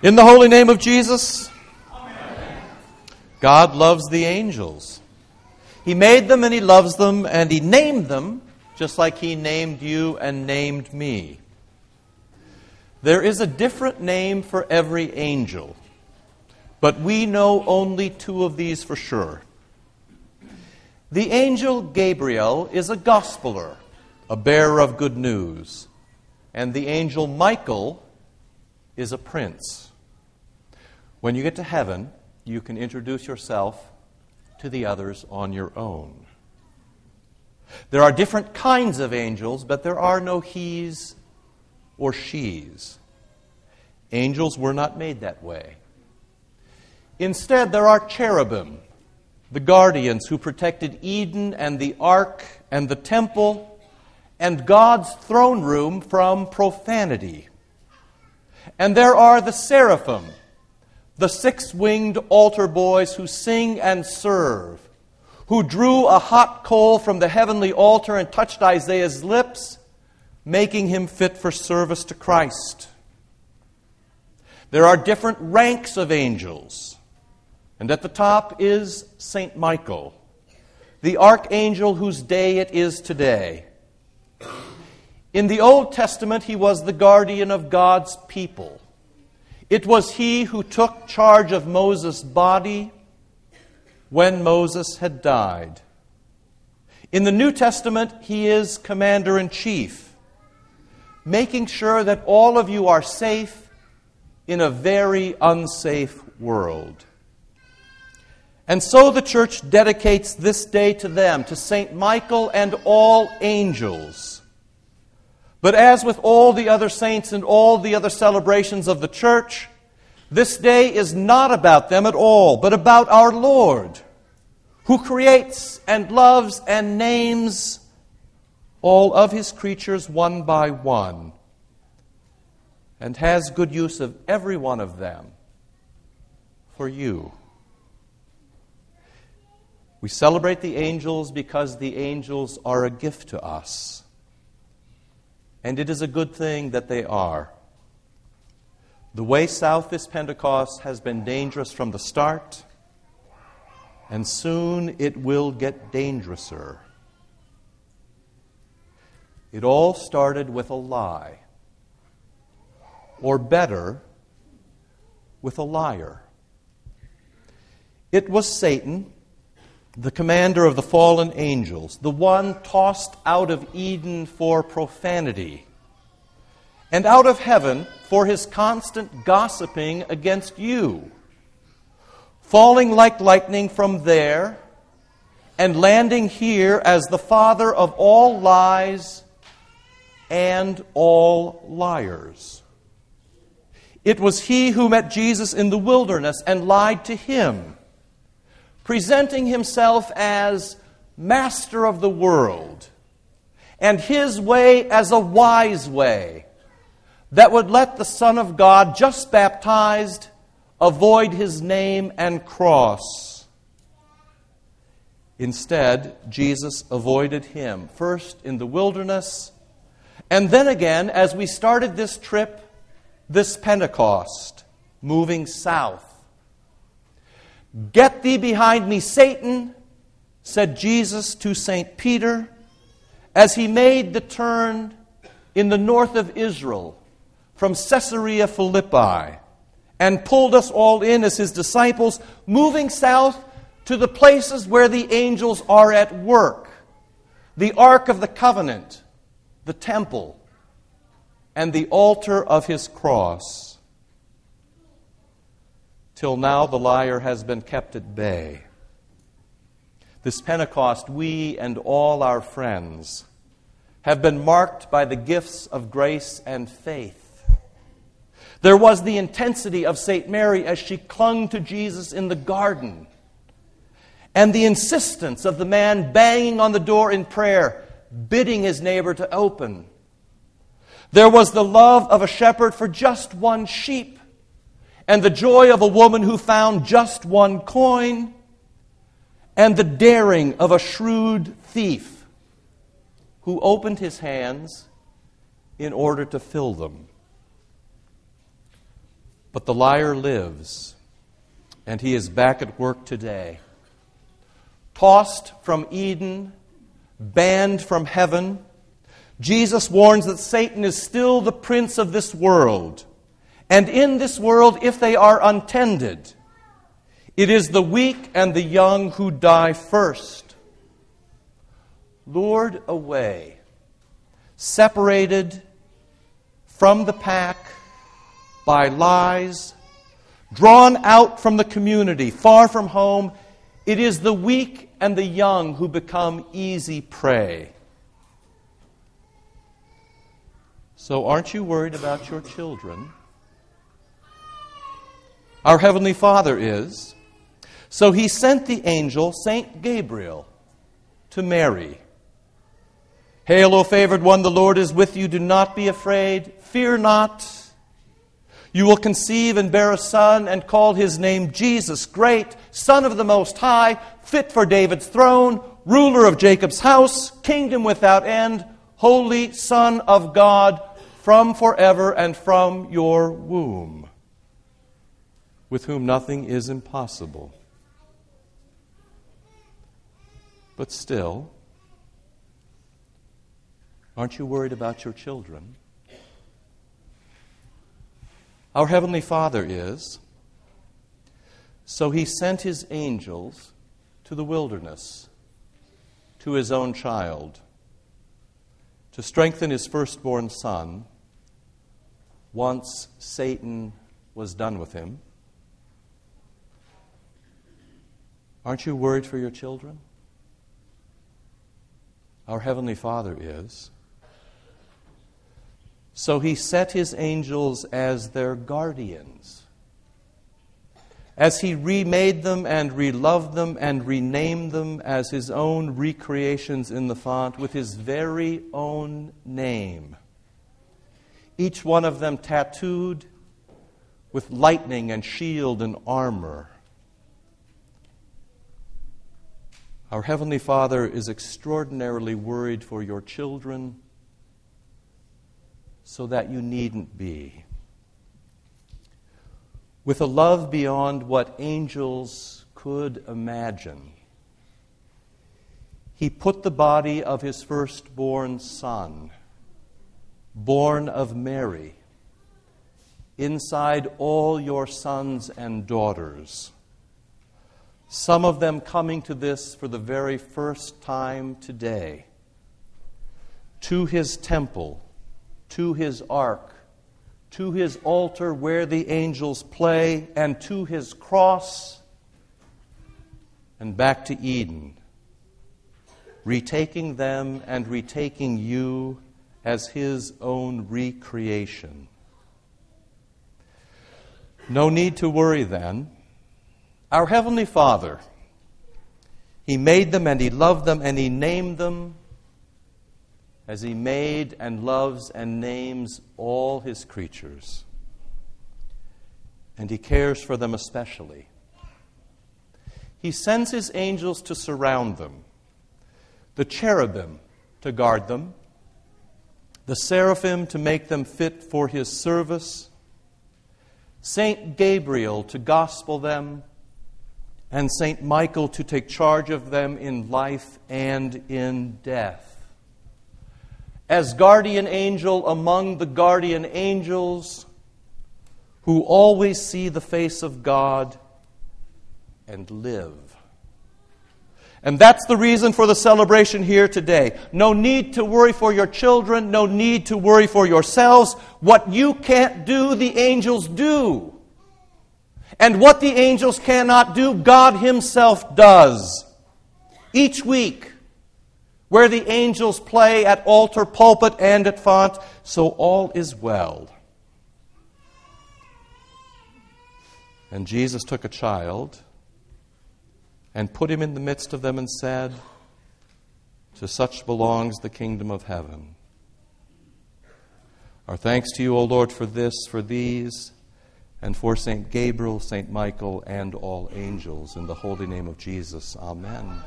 In the holy name of Jesus, Amen. God loves the angels. He made them and He loves them and He named them just like He named you and named me. There is a different name for every angel, but we know only two of these for sure. The angel Gabriel is a gospeler, a bearer of good news, and the angel Michael is a prince. When you get to heaven, you can introduce yourself to the others on your own. There are different kinds of angels, but there are no he's or she's. Angels were not made that way. Instead, there are cherubim, the guardians who protected Eden and the ark and the temple and God's throne room from profanity. And there are the seraphim the six winged altar boys who sing and serve, who drew a hot coal from the heavenly altar and touched Isaiah's lips, making him fit for service to Christ. There are different ranks of angels, and at the top is St. Michael, the archangel whose day it is today. In the Old Testament, he was the guardian of God's people. It was he who took charge of Moses' body when Moses had died. In the New Testament, he is commander in chief, making sure that all of you are safe in a very unsafe world. And so the church dedicates this day to them, to St. Michael and all angels but as with all the other saints and all the other celebrations of the church, this day is not about them at all, but about our Lord, who creates and loves and names all of his creatures one by one, and has good use of every one of them for you. We celebrate the angels because the angels are a gift to us and it is a good thing that they are. The way south this Pentecost has been dangerous from the start, and soon it will get dangerouser. It all started with a lie, or better, with a liar. It was Satan the commander of the fallen angels, the one tossed out of Eden for profanity, and out of heaven for his constant gossiping against you, falling like lightning from there and landing here as the father of all lies and all liars. It was he who met Jesus in the wilderness and lied to him presenting himself as master of the world, and his way as a wise way that would let the Son of God, just baptized, avoid his name and cross. Instead, Jesus avoided him, first in the wilderness, and then again as we started this trip, this Pentecost, moving south Get thee behind me, Satan, said Jesus to St. Peter as he made the turn in the north of Israel from Caesarea Philippi and pulled us all in as his disciples, moving south to the places where the angels are at work the Ark of the Covenant, the temple, and the altar of his cross. Till now, the liar has been kept at bay. This Pentecost, we and all our friends have been marked by the gifts of grace and faith. There was the intensity of St. Mary as she clung to Jesus in the garden, and the insistence of the man banging on the door in prayer, bidding his neighbor to open. There was the love of a shepherd for just one sheep and the joy of a woman who found just one coin, and the daring of a shrewd thief who opened his hands in order to fill them. But the liar lives, and he is back at work today. Tossed from Eden, banned from heaven, Jesus warns that Satan is still the prince of this world. And in this world, if they are untended, it is the weak and the young who die first. Lured away, separated from the pack by lies, drawn out from the community, far from home, it is the weak and the young who become easy prey. So, aren't you worried about your children? Our Heavenly Father is. So he sent the angel, Saint Gabriel, to Mary. Hail, O favored one, the Lord is with you. Do not be afraid. Fear not. You will conceive and bear a son and call his name Jesus, great, Son of the Most High, fit for David's throne, ruler of Jacob's house, kingdom without end, holy Son of God, from forever and from your womb, with whom nothing is impossible. But still, aren't you worried about your children? Our Heavenly Father is. So he sent his angels to the wilderness, to his own child, to strengthen his firstborn son once Satan was done with him. Aren't you worried for your children? Our Heavenly Father is. So he set his angels as their guardians. As he remade them and reloved them and renamed them as his own recreations in the font with his very own name. Each one of them tattooed with lightning and shield and armor. Our Heavenly Father is extraordinarily worried for your children so that you needn't be. With a love beyond what angels could imagine, He put the body of His firstborn Son, born of Mary, inside all your sons and daughters some of them coming to this for the very first time today, to his temple, to his ark, to his altar where the angels play, and to his cross, and back to Eden, retaking them and retaking you as his own recreation. No need to worry then our Heavenly Father, He made them and He loved them and He named them as He made and loves and names all His creatures. And He cares for them especially. He sends His angels to surround them, the cherubim to guard them, the seraphim to make them fit for His service, Saint Gabriel to gospel them and St. Michael to take charge of them in life and in death. As guardian angel among the guardian angels who always see the face of God and live. And that's the reason for the celebration here today. No need to worry for your children, no need to worry for yourselves. What you can't do, the angels do. And what the angels cannot do, God Himself does. Each week, where the angels play at altar, pulpit, and at font, so all is well. And Jesus took a child and put him in the midst of them and said, To such belongs the kingdom of heaven. Our thanks to you, O Lord, for this, for these and for St. Gabriel, St. Michael, and all angels. In the holy name of Jesus, amen.